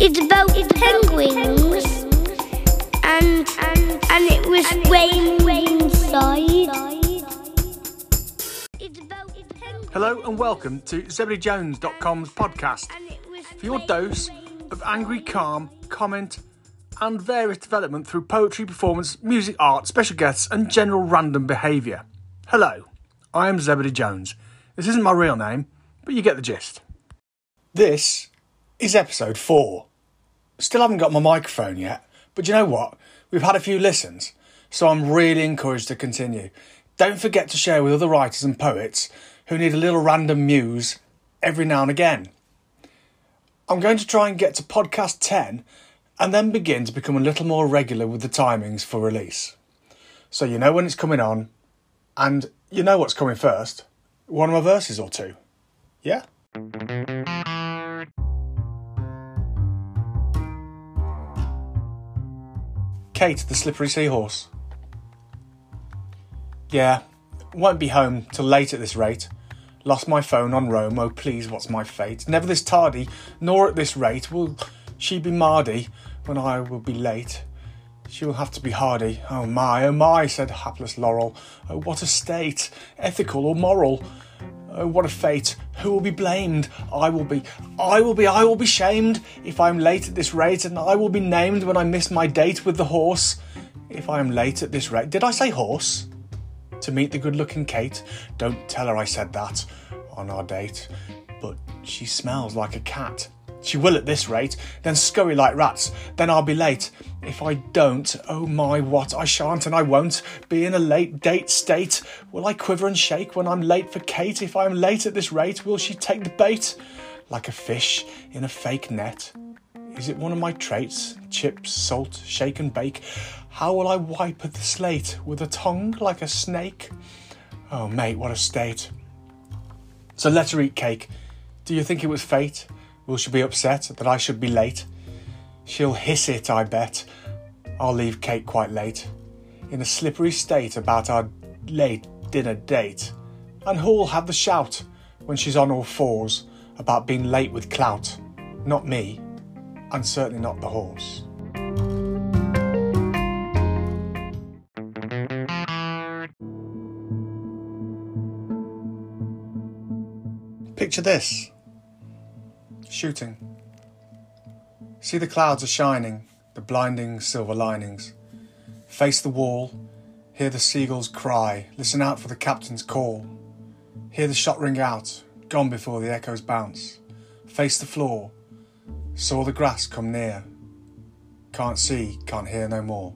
It's about penguins, and and and it was raining inside. It's about penguins. Hello and welcome to ZebedeeJones.com's podcast and for your dose of angry calm, comment, and various development through poetry, performance, music, art, special guests, and general random behaviour. Hello, I am Zebedee Jones. This isn't my real name, but you get the gist. This is episode four. Still haven't got my microphone yet, but you know what? We've had a few listens, so I'm really encouraged to continue. Don't forget to share with other writers and poets who need a little random muse every now and again. I'm going to try and get to podcast 10 and then begin to become a little more regular with the timings for release. So you know when it's coming on, and you know what's coming first one of my verses or two. Yeah? Kate the Slippery Seahorse. Yeah, won't be home till late at this rate. Lost my phone on Rome, oh please, what's my fate? Never this tardy, nor at this rate will she be mardy when I will be late. She will have to be hardy. Oh my, oh my, said hapless Laurel. Oh, what a state, ethical or moral. Oh, what a fate. Who will be blamed? I will be. I will be. I will be shamed if I am late at this rate, and I will be named when I miss my date with the horse. If I am late at this rate. Did I say horse? To meet the good looking Kate. Don't tell her I said that on our date. But she smells like a cat. She will at this rate, then scurry like rats, then I'll be late. If I don't, oh my, what, I shan't and I won't be in a late date state. Will I quiver and shake when I'm late for Kate? If I'm late at this rate, will she take the bait? Like a fish in a fake net. Is it one of my traits? Chips, salt, shake and bake. How will I wipe at the slate? With a tongue like a snake? Oh, mate, what a state. So let her eat cake. Do you think it was fate? Will she be upset that I should be late? She'll hiss it, I bet. I'll leave Kate quite late, in a slippery state about our late dinner date. And who'll have the shout when she's on all fours about being late with clout? Not me, and certainly not the horse. Picture this shooting. See the clouds are shining, the blinding silver linings. Face the wall, hear the seagulls cry, listen out for the captain's call. Hear the shot ring out, gone before the echoes bounce. Face the floor, saw the grass come near. Can't see, can't hear no more.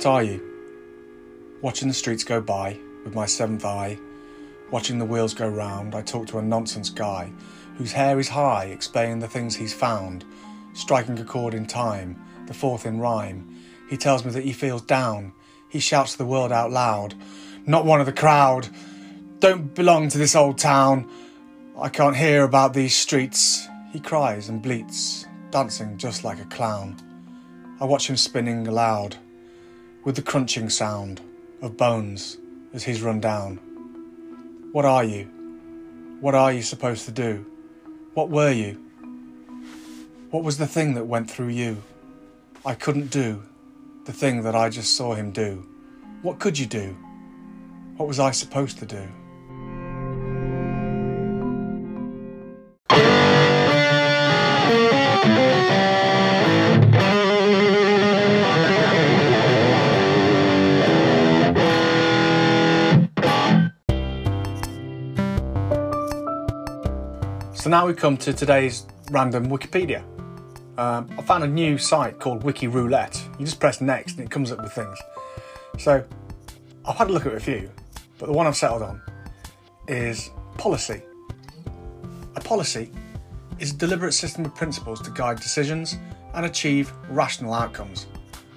What are you? Watching the streets go by with my seventh eye, watching the wheels go round, I talk to a nonsense guy whose hair is high, explaining the things he's found, striking a chord in time, the fourth in rhyme. He tells me that he feels down. He shouts to the world out loud, Not one of the crowd! Don't belong to this old town! I can't hear about these streets. He cries and bleats, dancing just like a clown. I watch him spinning aloud with the crunching sound of bones as he's run down. What are you? What are you supposed to do? What were you? What was the thing that went through you? I couldn't do the thing that I just saw him do. What could you do? What was I supposed to do? So now we come to today's random Wikipedia. Um, I found a new site called Wiki Roulette. You just press next and it comes up with things. So I've had a look at a few, but the one I've settled on is policy. A policy is a deliberate system of principles to guide decisions and achieve rational outcomes.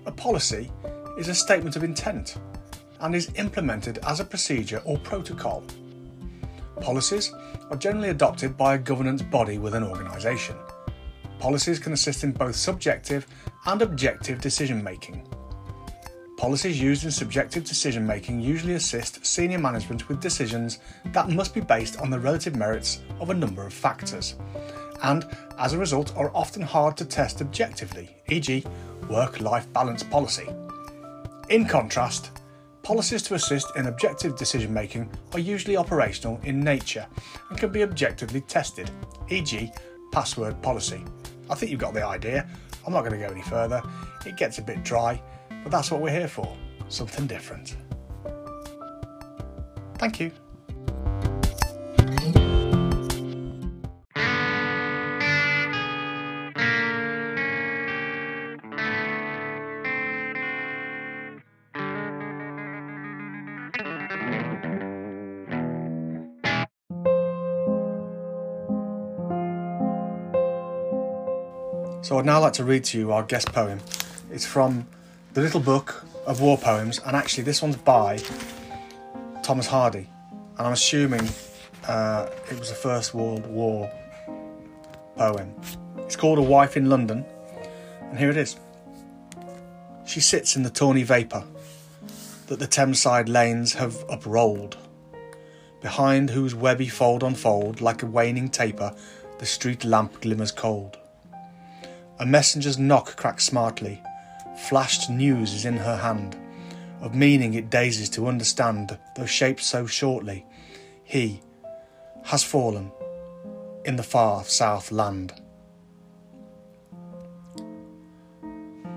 A policy is a statement of intent and is implemented as a procedure or protocol. Policies are generally adopted by a governance body within an organisation. Policies can assist in both subjective and objective decision making. Policies used in subjective decision making usually assist senior management with decisions that must be based on the relative merits of a number of factors, and as a result are often hard to test objectively, e.g., work life balance policy. In contrast, policies to assist in objective decision making are usually operational in nature and can be objectively tested, e.g., password policy. I think you've got the idea. I'm not going to go any further. It gets a bit dry, but that's what we're here for something different. Thank you. So I'd now like to read to you our guest poem. It's from the Little Book of War Poems, and actually, this one's by Thomas Hardy. And I'm assuming uh, it was a First World War poem. It's called A Wife in London, and here it is. She sits in the tawny vapour that the Thameside lanes have uprolled, behind whose webby fold on fold, like a waning taper, the street lamp glimmers cold. A messenger's knock cracks smartly. Flashed news is in her hand. Of meaning it dazes to understand, though shaped so shortly. He has fallen in the far south land.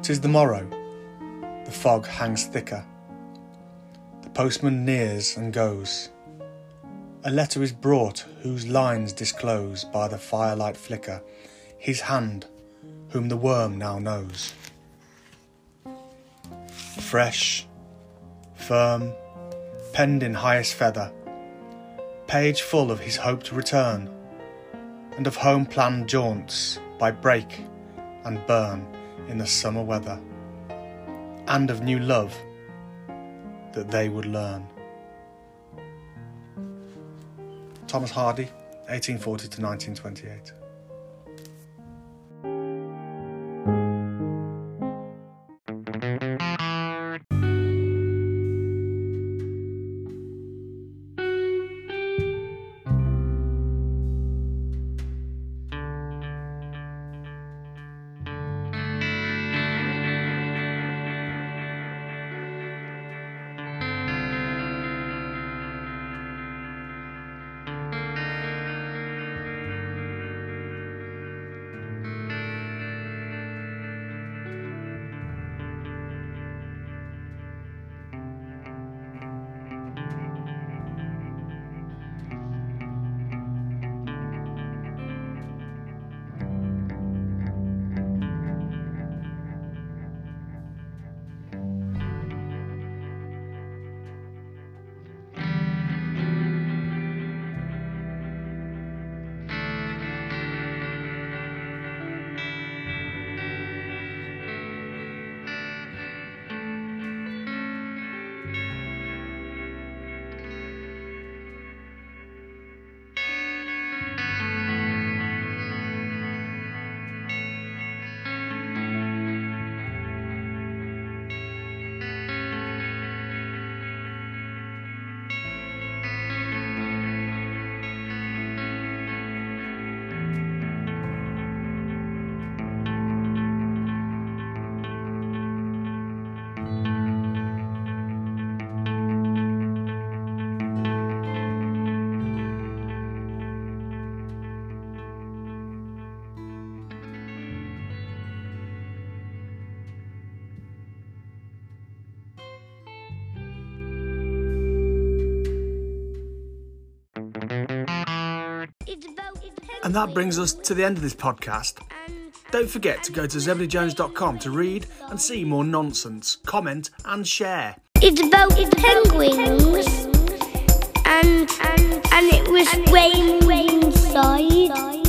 Tis the morrow, the fog hangs thicker. The postman nears and goes. A letter is brought whose lines disclose by the firelight flicker his hand whom the worm now knows. Fresh, firm, penned in highest feather, page full of his hoped return, and of home planned jaunts by brake and burn in the summer weather, and of new love that they would learn. Thomas Hardy, 1840 to 1928. And that brings us to the end of this podcast. Don't forget to go to zebedeejones.com to read and see more nonsense, comment and share. It's about penguins, and and and it was raining inside.